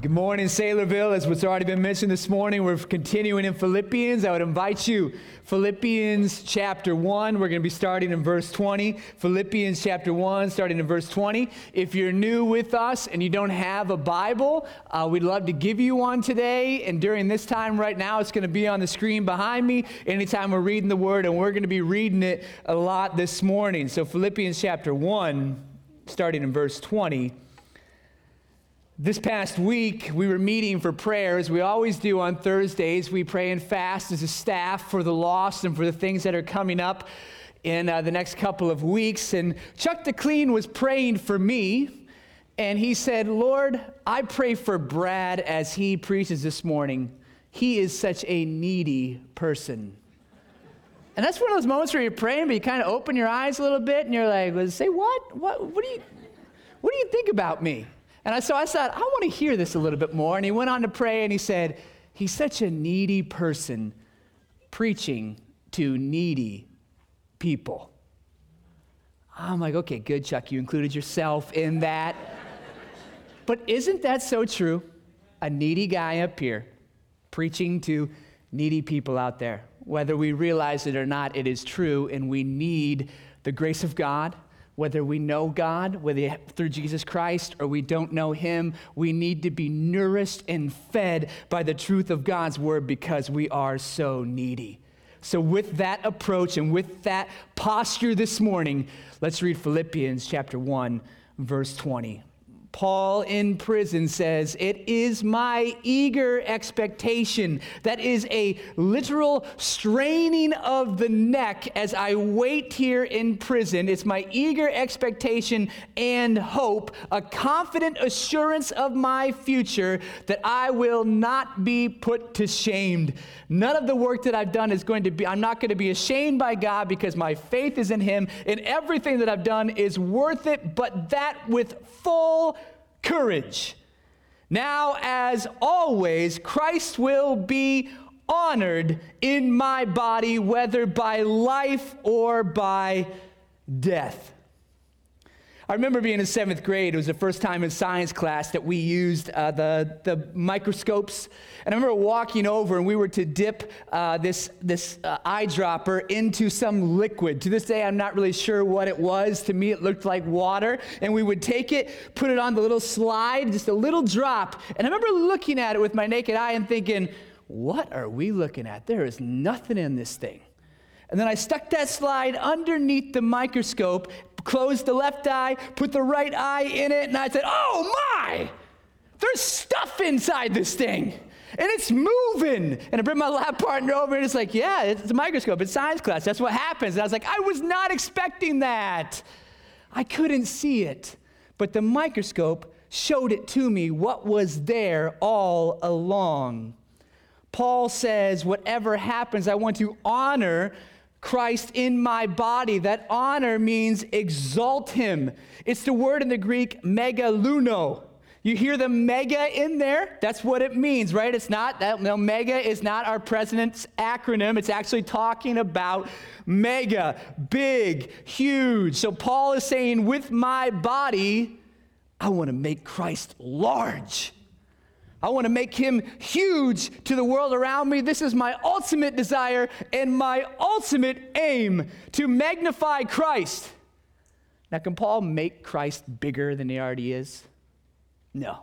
Good morning, Saylorville. As what's already been mentioned this morning, we're continuing in Philippians. I would invite you, Philippians chapter 1. We're going to be starting in verse 20. Philippians chapter 1, starting in verse 20. If you're new with us and you don't have a Bible, uh, we'd love to give you one today. And during this time right now, it's going to be on the screen behind me anytime we're reading the Word, and we're going to be reading it a lot this morning. So, Philippians chapter 1, starting in verse 20. This past week, we were meeting for prayers. We always do on Thursdays. We pray and fast as a staff for the lost and for the things that are coming up in uh, the next couple of weeks. And Chuck DeClean was praying for me, and he said, Lord, I pray for Brad as he preaches this morning. He is such a needy person. And that's one of those moments where you're praying, but you kind of open your eyes a little bit, and you're like, say what? What, what, do you, what do you think about me? And I, so I thought, I want to hear this a little bit more. And he went on to pray and he said, He's such a needy person preaching to needy people. I'm like, okay, good, Chuck. You included yourself in that. but isn't that so true? A needy guy up here preaching to needy people out there. Whether we realize it or not, it is true, and we need the grace of God whether we know God, whether through Jesus Christ or we don't know Him, we need to be nourished and fed by the truth of God's Word because we are so needy. So, with that approach and with that posture this morning, let's read Philippians chapter 1, verse 20. Paul in prison says, It is my eager expectation. That is a literal straining of the neck as I wait here in prison. It's my eager expectation and hope, a confident assurance of my future that I will not be put to shame. None of the work that I've done is going to be, I'm not going to be ashamed by God because my faith is in Him, and everything that I've done is worth it, but that with full courage. Now, as always, Christ will be honored in my body, whether by life or by death. I remember being in seventh grade. It was the first time in science class that we used uh, the, the microscopes. And I remember walking over and we were to dip uh, this, this uh, eyedropper into some liquid. To this day, I'm not really sure what it was. To me, it looked like water. And we would take it, put it on the little slide, just a little drop. And I remember looking at it with my naked eye and thinking, what are we looking at? There is nothing in this thing. And then I stuck that slide underneath the microscope closed the left eye, put the right eye in it, and I said, Oh my, there's stuff inside this thing. And it's moving. And I bring my lab partner over, and it's like, Yeah, it's a microscope. It's science class. That's what happens. And I was like, I was not expecting that. I couldn't see it. But the microscope showed it to me what was there all along. Paul says, Whatever happens, I want to honor Christ in my body. That honor means exalt him. It's the word in the Greek megaluno. You hear the mega in there? That's what it means, right? It's not that no mega is not our president's acronym. It's actually talking about mega, big, huge. So Paul is saying with my body, I want to make Christ large. I want to make him huge to the world around me. This is my ultimate desire and my ultimate aim to magnify Christ. Now, can Paul make Christ bigger than he already is? No.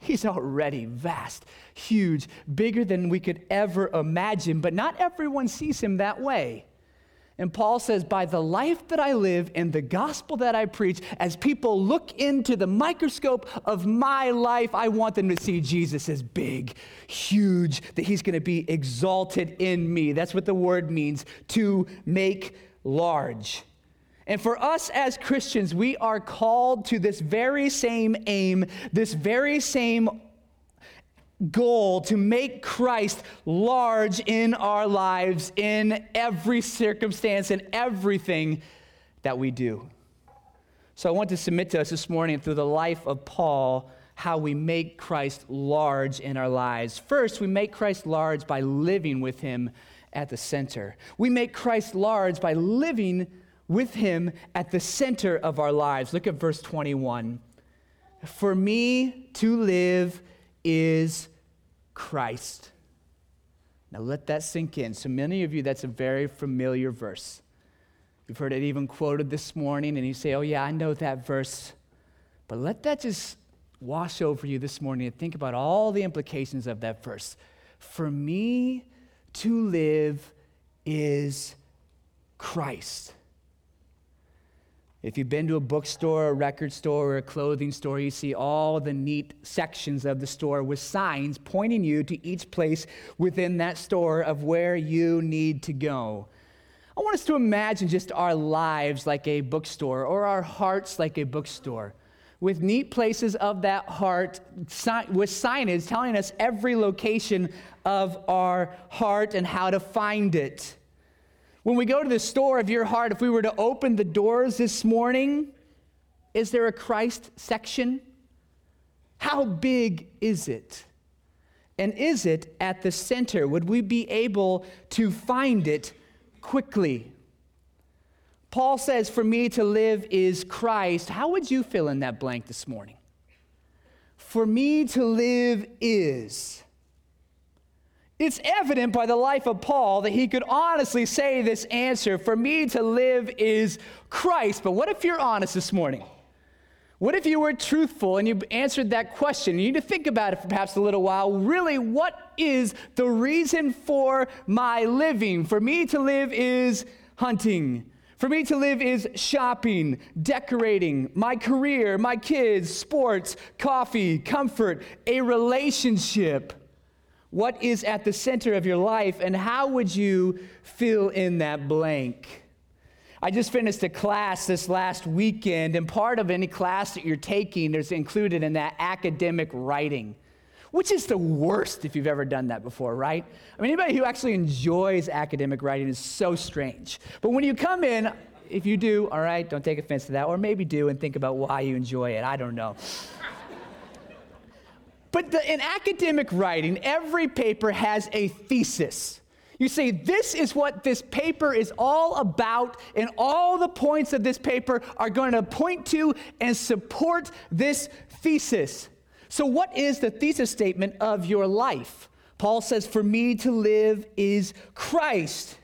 He's already vast, huge, bigger than we could ever imagine, but not everyone sees him that way. And Paul says, by the life that I live and the gospel that I preach, as people look into the microscope of my life, I want them to see Jesus as big, huge, that he's going to be exalted in me. That's what the word means to make large. And for us as Christians, we are called to this very same aim, this very same goal to make Christ large in our lives in every circumstance and everything that we do. So I want to submit to us this morning through the life of Paul how we make Christ large in our lives. First, we make Christ large by living with him at the center. We make Christ large by living with him at the center of our lives. Look at verse 21. For me to live is Christ. Now let that sink in. So many of you, that's a very familiar verse. You've heard it even quoted this morning, and you say, Oh, yeah, I know that verse. But let that just wash over you this morning and think about all the implications of that verse. For me to live is Christ. If you've been to a bookstore, a record store, or a clothing store, you see all the neat sections of the store with signs pointing you to each place within that store of where you need to go. I want us to imagine just our lives like a bookstore or our hearts like a bookstore with neat places of that heart with signage telling us every location of our heart and how to find it. When we go to the store of your heart, if we were to open the doors this morning, is there a Christ section? How big is it? And is it at the center? Would we be able to find it quickly? Paul says, For me to live is Christ. How would you fill in that blank this morning? For me to live is. It's evident by the life of Paul that he could honestly say this answer for me to live is Christ. But what if you're honest this morning? What if you were truthful and you answered that question? You need to think about it for perhaps a little while. Really, what is the reason for my living? For me to live is hunting. For me to live is shopping, decorating, my career, my kids, sports, coffee, comfort, a relationship what is at the center of your life, and how would you fill in that blank? I just finished a class this last weekend, and part of any class that you're taking is included in that academic writing, which is the worst if you've ever done that before, right? I mean, anybody who actually enjoys academic writing is so strange. But when you come in, if you do, all right, don't take offense to that, or maybe do and think about why you enjoy it. I don't know. But the, in academic writing, every paper has a thesis. You say, this is what this paper is all about, and all the points of this paper are going to point to and support this thesis. So, what is the thesis statement of your life? Paul says, For me to live is Christ.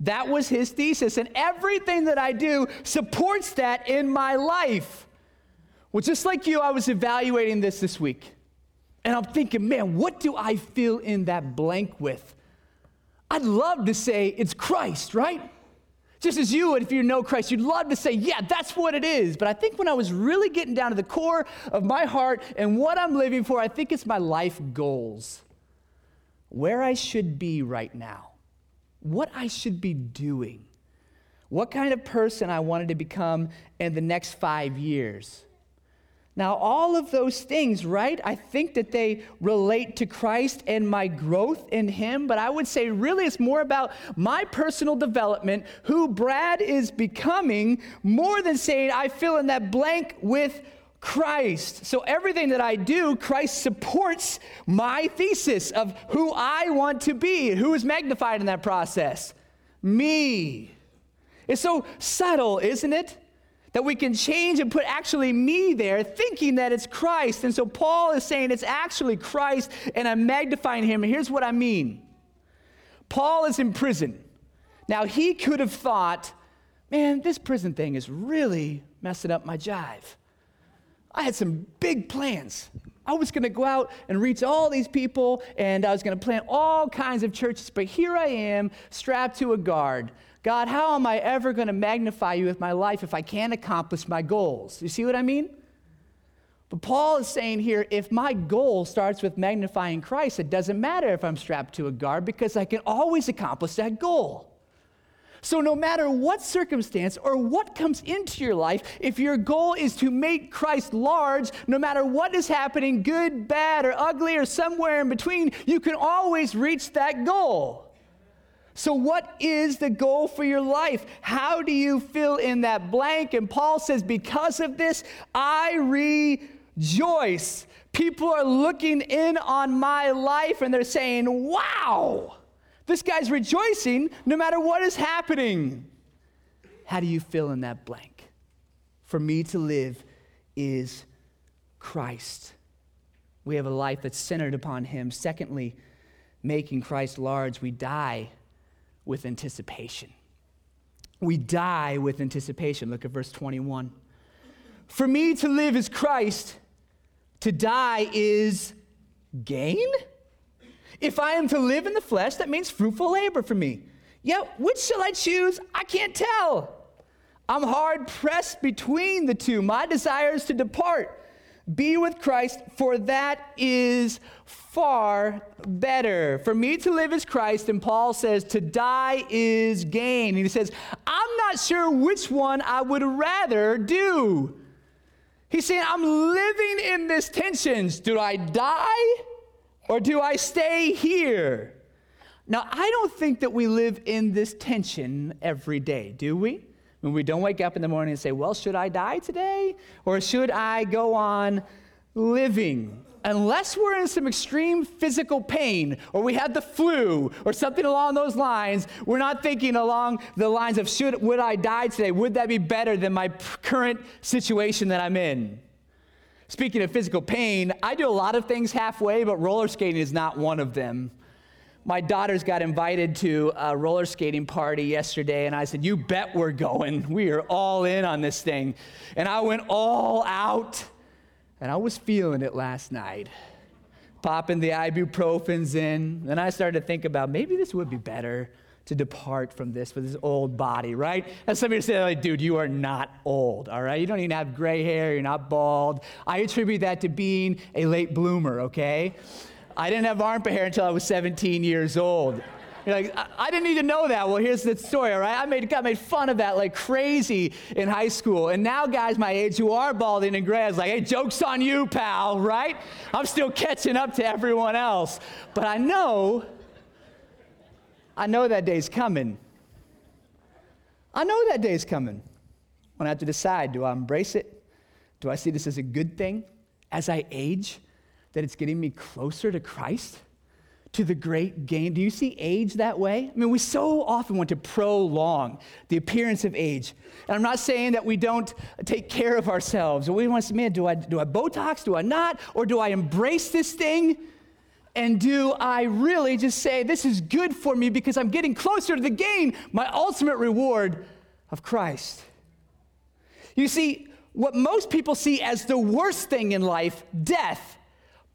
That was his thesis, and everything that I do supports that in my life. Well, just like you, I was evaluating this this week. And I'm thinking, man, what do I fill in that blank with? I'd love to say it's Christ, right? Just as you would if you know Christ, you'd love to say, yeah, that's what it is. But I think when I was really getting down to the core of my heart and what I'm living for, I think it's my life goals. Where I should be right now, what I should be doing, what kind of person I wanted to become in the next five years. Now, all of those things, right? I think that they relate to Christ and my growth in Him, but I would say really it's more about my personal development, who Brad is becoming, more than saying I fill in that blank with Christ. So everything that I do, Christ supports my thesis of who I want to be. Who is magnified in that process? Me. It's so subtle, isn't it? That we can change and put actually me there, thinking that it's Christ. And so Paul is saying it's actually Christ, and I'm magnifying him. And here's what I mean Paul is in prison. Now, he could have thought, man, this prison thing is really messing up my jive. I had some big plans. I was going to go out and reach all these people, and I was going to plant all kinds of churches, but here I am, strapped to a guard. God, how am I ever going to magnify you with my life if I can't accomplish my goals? You see what I mean? But Paul is saying here if my goal starts with magnifying Christ, it doesn't matter if I'm strapped to a guard because I can always accomplish that goal. So, no matter what circumstance or what comes into your life, if your goal is to make Christ large, no matter what is happening, good, bad, or ugly, or somewhere in between, you can always reach that goal. So, what is the goal for your life? How do you fill in that blank? And Paul says, Because of this, I rejoice. People are looking in on my life and they're saying, Wow, this guy's rejoicing no matter what is happening. How do you fill in that blank? For me to live is Christ. We have a life that's centered upon Him. Secondly, making Christ large, we die with anticipation. We die with anticipation. Look at verse 21. For me to live is Christ, to die is gain? If I am to live in the flesh, that means fruitful labor for me. Yet, which shall I choose? I can't tell. I'm hard pressed between the two. My desire is to depart, be with Christ, for that is far better. For me to live is Christ, and Paul says to die is gain. And he says, I'm not sure which one I would rather do. He's saying, I'm living in this tension. Do I die or do I stay here? Now, I don't think that we live in this tension every day, do we? When we don't wake up in the morning and say, Well, should I die today? Or should I go on living? Unless we're in some extreme physical pain or we have the flu or something along those lines, we're not thinking along the lines of should would I die today? Would that be better than my current situation that I'm in? Speaking of physical pain, I do a lot of things halfway, but roller skating is not one of them my daughters got invited to a roller skating party yesterday, and I said, You bet we're going. We are all in on this thing. And I went all out, and I was feeling it last night. Popping the ibuprofens in, and I started to think about maybe this would be better to depart from this with this old body, right? And somebody said, like, dude, you are not old, all right? You don't even have gray hair, you're not bald. I attribute that to being a late bloomer, okay? I didn't have armpit hair until I was 17 years old. You're like, I, I didn't to know that. Well, here's the story, all right? I made, got made fun of that like crazy in high school. And now, guys my age who are balding and gray, I was like, hey, joke's on you, pal, right? I'm still catching up to everyone else. But I know, I know that day's coming. I know that day's coming when I have to decide do I embrace it? Do I see this as a good thing as I age? That it's getting me closer to Christ, to the great gain. Do you see age that way? I mean, we so often want to prolong the appearance of age. And I'm not saying that we don't take care of ourselves. We want to say, man, do I, do I Botox? Do I not? Or do I embrace this thing? And do I really just say, this is good for me because I'm getting closer to the gain, my ultimate reward of Christ? You see, what most people see as the worst thing in life, death,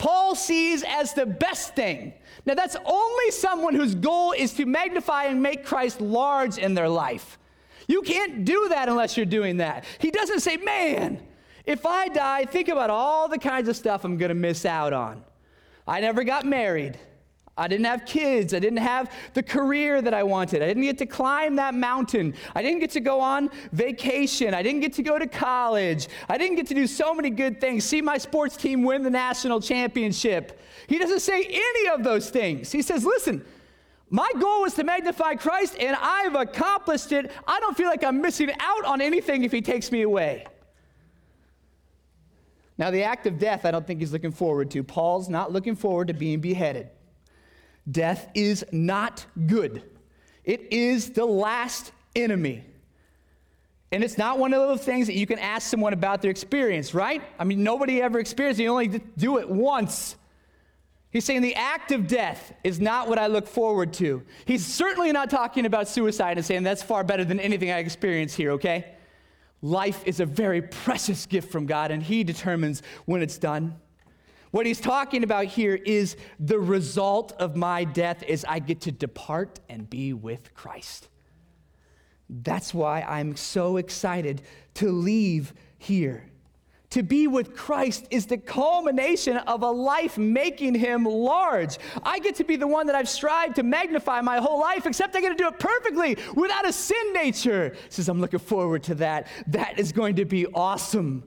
Paul sees as the best thing. Now, that's only someone whose goal is to magnify and make Christ large in their life. You can't do that unless you're doing that. He doesn't say, man, if I die, think about all the kinds of stuff I'm going to miss out on. I never got married. I didn't have kids. I didn't have the career that I wanted. I didn't get to climb that mountain. I didn't get to go on vacation. I didn't get to go to college. I didn't get to do so many good things. See my sports team win the national championship. He doesn't say any of those things. He says, listen, my goal was to magnify Christ, and I've accomplished it. I don't feel like I'm missing out on anything if he takes me away. Now, the act of death, I don't think he's looking forward to. Paul's not looking forward to being beheaded. Death is not good, it is the last enemy. And it's not one of those things that you can ask someone about their experience, right? I mean, nobody ever experienced it. You only do it once. He's saying the act of death is not what I look forward to. He's certainly not talking about suicide and saying that's far better than anything I experience here, okay? Life is a very precious gift from God, and He determines when it's done. What he's talking about here is the result of my death is I get to depart and be with Christ. That's why I'm so excited to leave here. To be with Christ is the culmination of a life making him large. I get to be the one that I've strived to magnify my whole life, except I get to do it perfectly without a sin nature. Says, I'm looking forward to that. That is going to be awesome.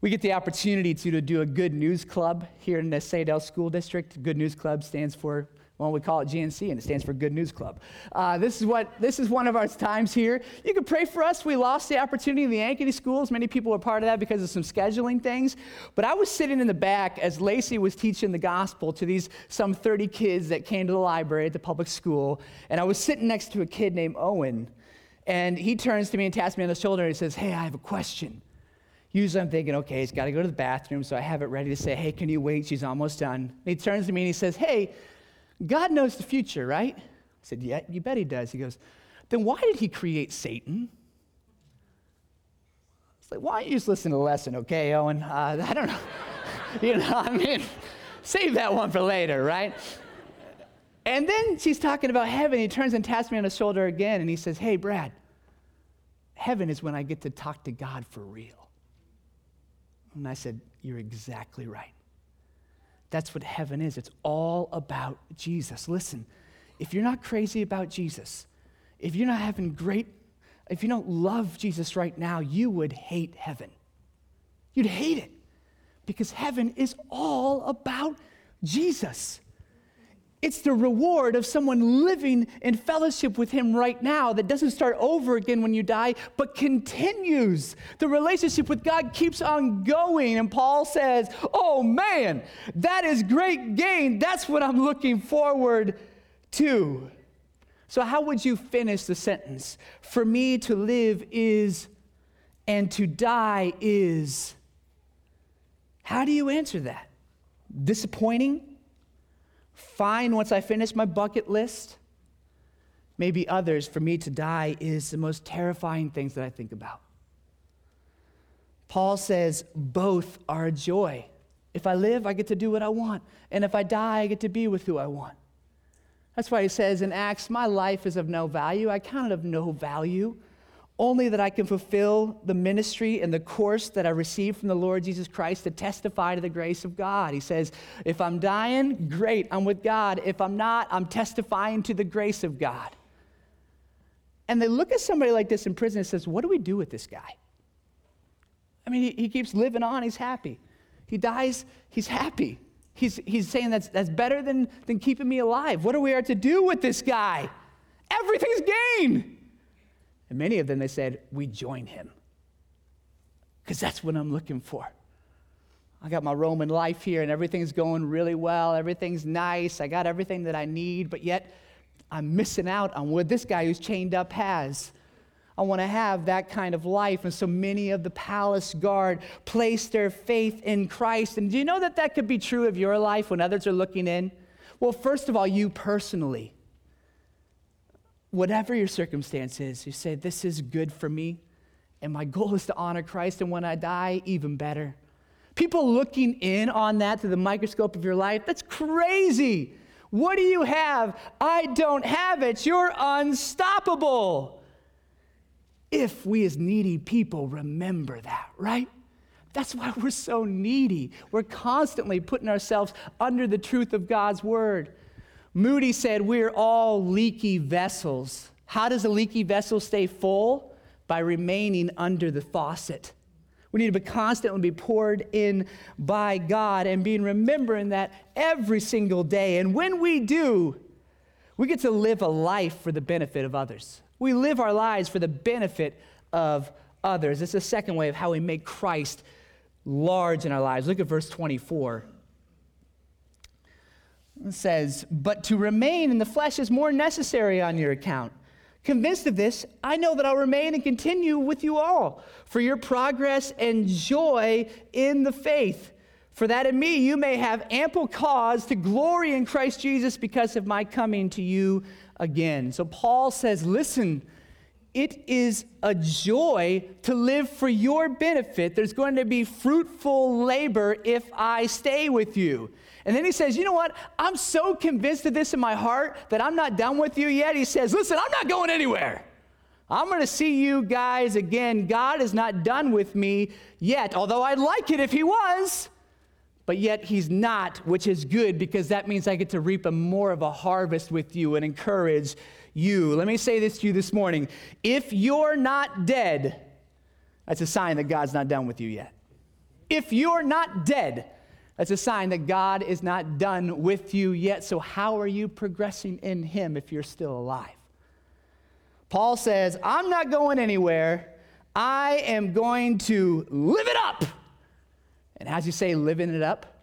We get the opportunity to, to do a good news club here in the Saydel School District. Good News Club stands for, well, we call it GNC, and it stands for Good News Club. Uh, this is what this is one of our times here. You can pray for us. We lost the opportunity in the Ankeny schools. Many people were part of that because of some scheduling things. But I was sitting in the back as Lacey was teaching the gospel to these some 30 kids that came to the library at the public school, and I was sitting next to a kid named Owen, and he turns to me and taps me on the shoulder and he says, "Hey, I have a question." Usually I'm thinking, okay, he's got to go to the bathroom, so I have it ready to say, hey, can you wait? She's almost done. And he turns to me and he says, hey, God knows the future, right? I said, yeah, you bet he does. He goes, then why did he create Satan? It's like, why don't you just listen to the lesson, okay, Owen? Uh, I don't know. you know, I mean, save that one for later, right? And then she's talking about heaven. He turns and taps me on the shoulder again, and he says, hey, Brad, heaven is when I get to talk to God for real. And I said, You're exactly right. That's what heaven is. It's all about Jesus. Listen, if you're not crazy about Jesus, if you're not having great, if you don't love Jesus right now, you would hate heaven. You'd hate it because heaven is all about Jesus. It's the reward of someone living in fellowship with Him right now that doesn't start over again when you die, but continues. The relationship with God keeps on going. And Paul says, Oh man, that is great gain. That's what I'm looking forward to. So, how would you finish the sentence? For me to live is, and to die is. How do you answer that? Disappointing? Fine once I finish my bucket list. Maybe others, for me to die is the most terrifying things that I think about. Paul says both are a joy. If I live, I get to do what I want. And if I die, I get to be with who I want. That's why he says in Acts, My life is of no value. I count it of no value only that I can fulfill the ministry and the course that I received from the Lord Jesus Christ to testify to the grace of God. He says, if I'm dying, great, I'm with God. If I'm not, I'm testifying to the grace of God. And they look at somebody like this in prison and says, what do we do with this guy? I mean, he, he keeps living on, he's happy. He dies, he's happy. He's, he's saying that's, that's better than, than keeping me alive. What are we are to do with this guy? Everything's gain. And many of them, they said, We join him. Because that's what I'm looking for. I got my Roman life here and everything's going really well. Everything's nice. I got everything that I need, but yet I'm missing out on what this guy who's chained up has. I want to have that kind of life. And so many of the palace guard place their faith in Christ. And do you know that that could be true of your life when others are looking in? Well, first of all, you personally whatever your circumstance is, you say, This is good for me, and my goal is to honor Christ, and when I die, even better. People looking in on that through the microscope of your life, that's crazy. What do you have? I don't have it. You're unstoppable. If we as needy people remember that, right? That's why we're so needy. We're constantly putting ourselves under the truth of God's word. Moody said, We're all leaky vessels. How does a leaky vessel stay full? By remaining under the faucet. We need to be constantly be poured in by God and being remembering that every single day. And when we do, we get to live a life for the benefit of others. We live our lives for the benefit of others. It's the second way of how we make Christ large in our lives. Look at verse 24. Says, But to remain in the flesh is more necessary on your account. Convinced of this, I know that I'll remain and continue with you all for your progress and joy in the faith. For that in me you may have ample cause to glory in Christ Jesus because of my coming to you again. So Paul says, Listen, it is a joy to live for your benefit. There's going to be fruitful labor if I stay with you. And then he says, You know what? I'm so convinced of this in my heart that I'm not done with you yet. He says, Listen, I'm not going anywhere. I'm going to see you guys again. God is not done with me yet, although I'd like it if he was. But yet he's not, which is good because that means I get to reap a more of a harvest with you and encourage you. Let me say this to you this morning. If you're not dead, that's a sign that God's not done with you yet. If you're not dead, that's a sign that God is not done with you yet. So, how are you progressing in Him if you're still alive? Paul says, I'm not going anywhere. I am going to live it up. And as you say, living it up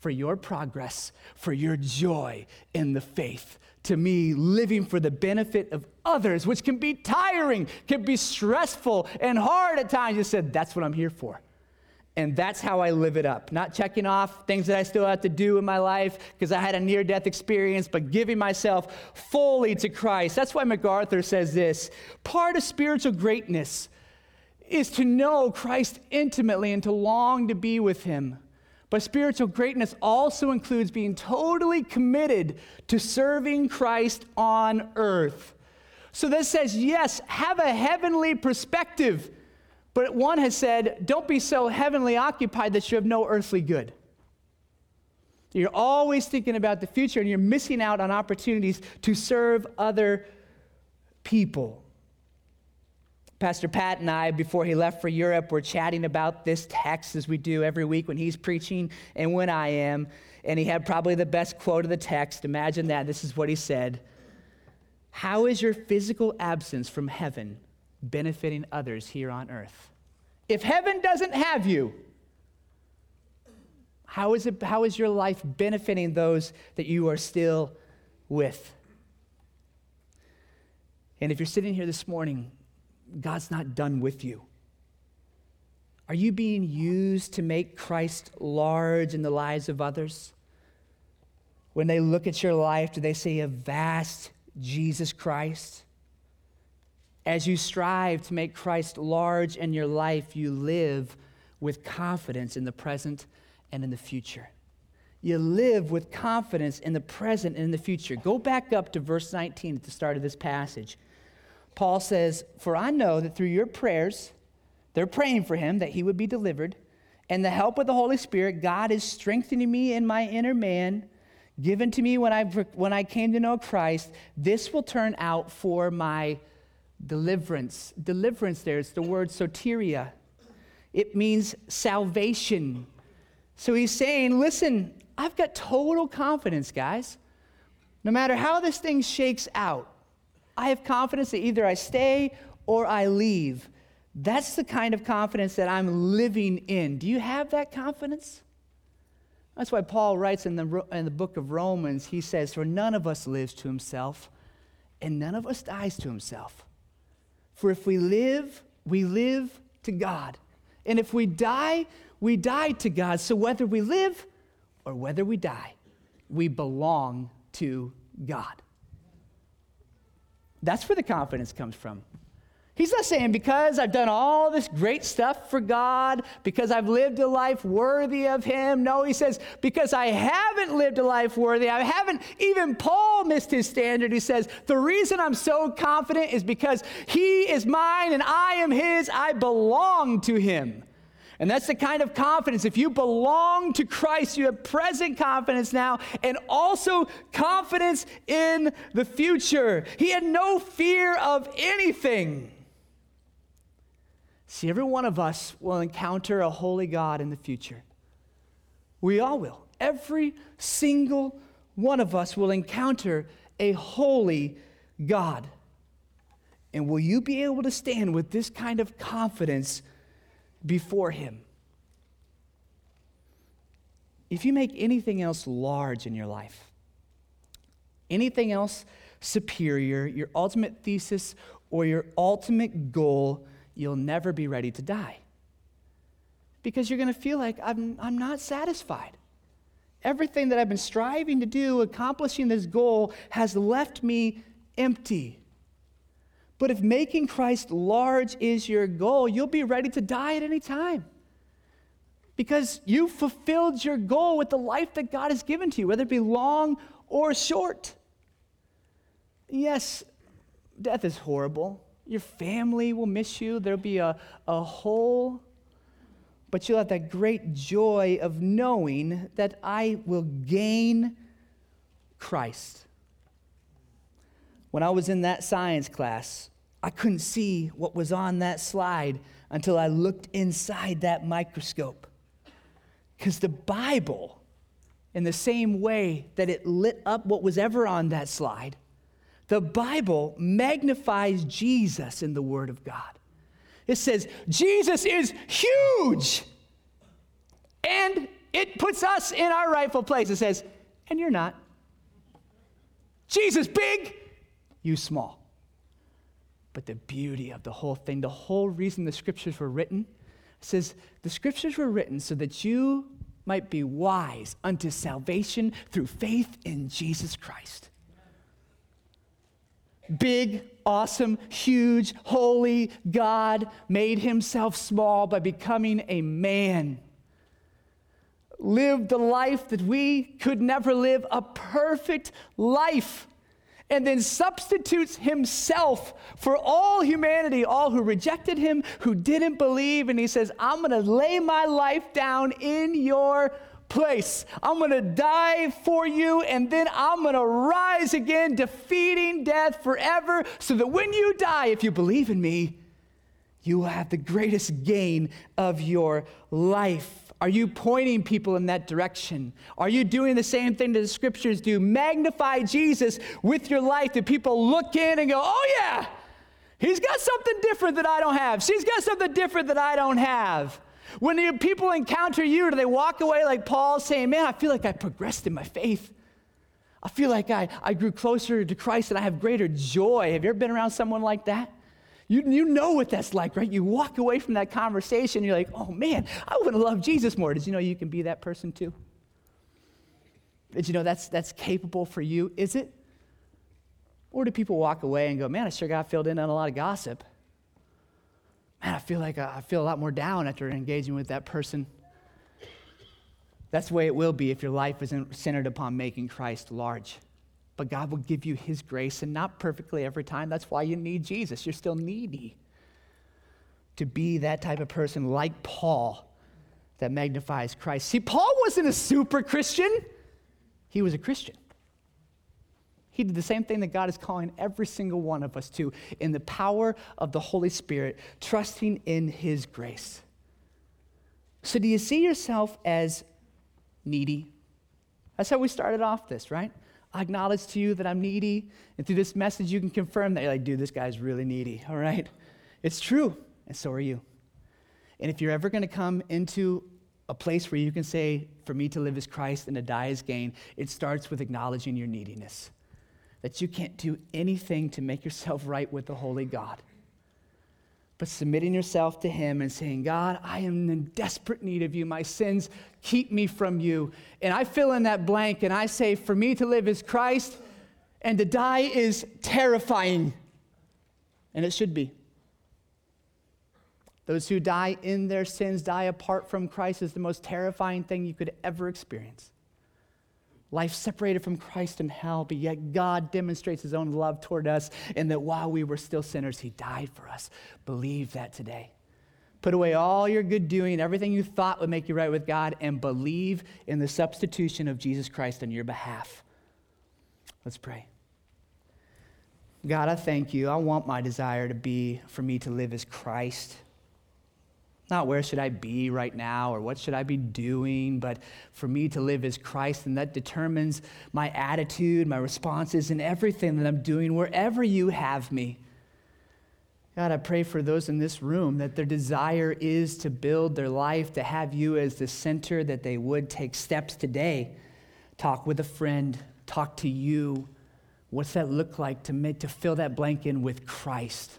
for your progress, for your joy in the faith. To me, living for the benefit of others, which can be tiring, can be stressful and hard at times. You said, That's what I'm here for. And that's how I live it up. Not checking off things that I still have to do in my life because I had a near death experience, but giving myself fully to Christ. That's why MacArthur says this part of spiritual greatness is to know Christ intimately and to long to be with him. But spiritual greatness also includes being totally committed to serving Christ on earth. So this says, yes, have a heavenly perspective but one has said, don't be so heavenly occupied that you have no earthly good. You're always thinking about the future and you're missing out on opportunities to serve other people. Pastor Pat and I, before he left for Europe, were chatting about this text as we do every week when he's preaching and when I am. And he had probably the best quote of the text. Imagine that. This is what he said How is your physical absence from heaven benefiting others here on earth. If heaven doesn't have you, how is, it, how is your life benefiting those that you are still with? And if you're sitting here this morning, God's not done with you. Are you being used to make Christ large in the lives of others? When they look at your life, do they see a vast Jesus Christ? As you strive to make Christ large in your life, you live with confidence in the present and in the future. You live with confidence in the present and in the future. Go back up to verse 19 at the start of this passage. Paul says, For I know that through your prayers, they're praying for him that he would be delivered, and the help of the Holy Spirit, God is strengthening me in my inner man, given to me when I, when I came to know Christ. This will turn out for my deliverance. Deliverance there, it's the word soteria. It means salvation. So he's saying, listen, I've got total confidence, guys. No matter how this thing shakes out, I have confidence that either I stay or I leave. That's the kind of confidence that I'm living in. Do you have that confidence? That's why Paul writes in the, in the book of Romans, he says, For none of us lives to himself, and none of us dies to himself. For if we live, we live to God. And if we die, we die to God. So whether we live or whether we die, we belong to God. That's where the confidence comes from. He's not saying because I've done all this great stuff for God, because I've lived a life worthy of Him. No, he says, because I haven't lived a life worthy. I haven't, even Paul missed his standard. He says, the reason I'm so confident is because He is mine and I am His. I belong to Him. And that's the kind of confidence. If you belong to Christ, you have present confidence now and also confidence in the future. He had no fear of anything. See, every one of us will encounter a holy God in the future. We all will. Every single one of us will encounter a holy God. And will you be able to stand with this kind of confidence before Him? If you make anything else large in your life, anything else superior, your ultimate thesis or your ultimate goal, you'll never be ready to die. Because you're going to feel like I'm, I'm not satisfied. Everything that I've been striving to do, accomplishing this goal, has left me empty. But if making Christ large is your goal, you'll be ready to die at any time. Because you fulfilled your goal with the life that God has given to you, whether it be long or short. Yes, death is horrible. Your family will miss you. There'll be a, a hole. But you'll have that great joy of knowing that I will gain Christ. When I was in that science class, I couldn't see what was on that slide until I looked inside that microscope. Because the Bible, in the same way that it lit up what was ever on that slide, the Bible magnifies Jesus in the Word of God. It says, Jesus is huge. And it puts us in our rightful place. It says, and you're not. Jesus big, you small. But the beauty of the whole thing, the whole reason the scriptures were written says, The scriptures were written so that you might be wise unto salvation through faith in Jesus Christ. Big, awesome, huge, holy God made himself small by becoming a man. Lived the life that we could never live, a perfect life and then substitutes himself for all humanity, all who rejected him, who didn't believe. And he says, I'm going to lay my life down in your place. I'm going to die for you, and then I'm going to rise again, defeating death forever, so that when you die, if you believe in me, you will have the greatest gain of your life. Are you pointing people in that direction? Are you doing the same thing that the scriptures do? Magnify Jesus with your life that people look in and go, oh, yeah, he's got something different that I don't have. She's got something different that I don't have. When the people encounter you, do they walk away like Paul saying, man, I feel like I progressed in my faith? I feel like I, I grew closer to Christ and I have greater joy. Have you ever been around someone like that? You, you know what that's like, right? You walk away from that conversation, you're like, oh man, I would have loved Jesus more. Did you know you can be that person too? Did you know that's, that's capable for you? Is it? Or do people walk away and go, man, I sure got filled in on a lot of gossip? Man, I feel like uh, I feel a lot more down after engaging with that person. That's the way it will be if your life isn't centered upon making Christ large but God will give you His grace and not perfectly every time. That's why you need Jesus. You're still needy to be that type of person like Paul that magnifies Christ. See, Paul wasn't a super Christian, he was a Christian. He did the same thing that God is calling every single one of us to in the power of the Holy Spirit, trusting in His grace. So, do you see yourself as needy? That's how we started off this, right? I acknowledge to you that I'm needy. And through this message, you can confirm that you're like, dude, this guy's really needy, all right? It's true, and so are you. And if you're ever going to come into a place where you can say, for me to live is Christ and to die is gain, it starts with acknowledging your neediness. That you can't do anything to make yourself right with the Holy God. But submitting yourself to Him and saying, God, I am in desperate need of you. My sins keep me from you. And I fill in that blank and I say, For me to live is Christ, and to die is terrifying. And it should be. Those who die in their sins, die apart from Christ, is the most terrifying thing you could ever experience. Life separated from Christ in hell, but yet God demonstrates his own love toward us, and that while we were still sinners, he died for us. Believe that today. Put away all your good doing, everything you thought would make you right with God, and believe in the substitution of Jesus Christ on your behalf. Let's pray. God, I thank you. I want my desire to be for me to live as Christ. Not where should I be right now or what should I be doing, but for me to live as Christ, and that determines my attitude, my responses, and everything that I'm doing wherever you have me. God, I pray for those in this room that their desire is to build their life, to have you as the center, that they would take steps today. Talk with a friend, talk to you. What's that look like to, make, to fill that blank in with Christ?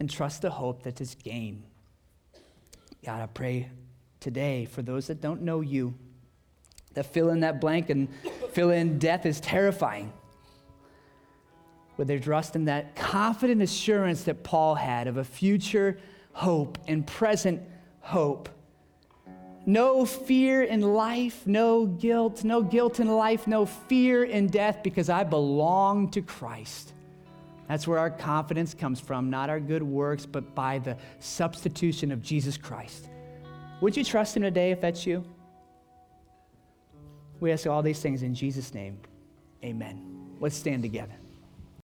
And trust the hope that is gain. God, I pray today for those that don't know you, that fill in that blank and fill in death is terrifying with their trust in that confident assurance that Paul had of a future hope and present hope. No fear in life, no guilt, no guilt in life, no fear in death because I belong to Christ. That's where our confidence comes from, not our good works, but by the substitution of Jesus Christ. Would you trust Him today if that's you? We ask all these things in Jesus' name. Amen. Let's stand together.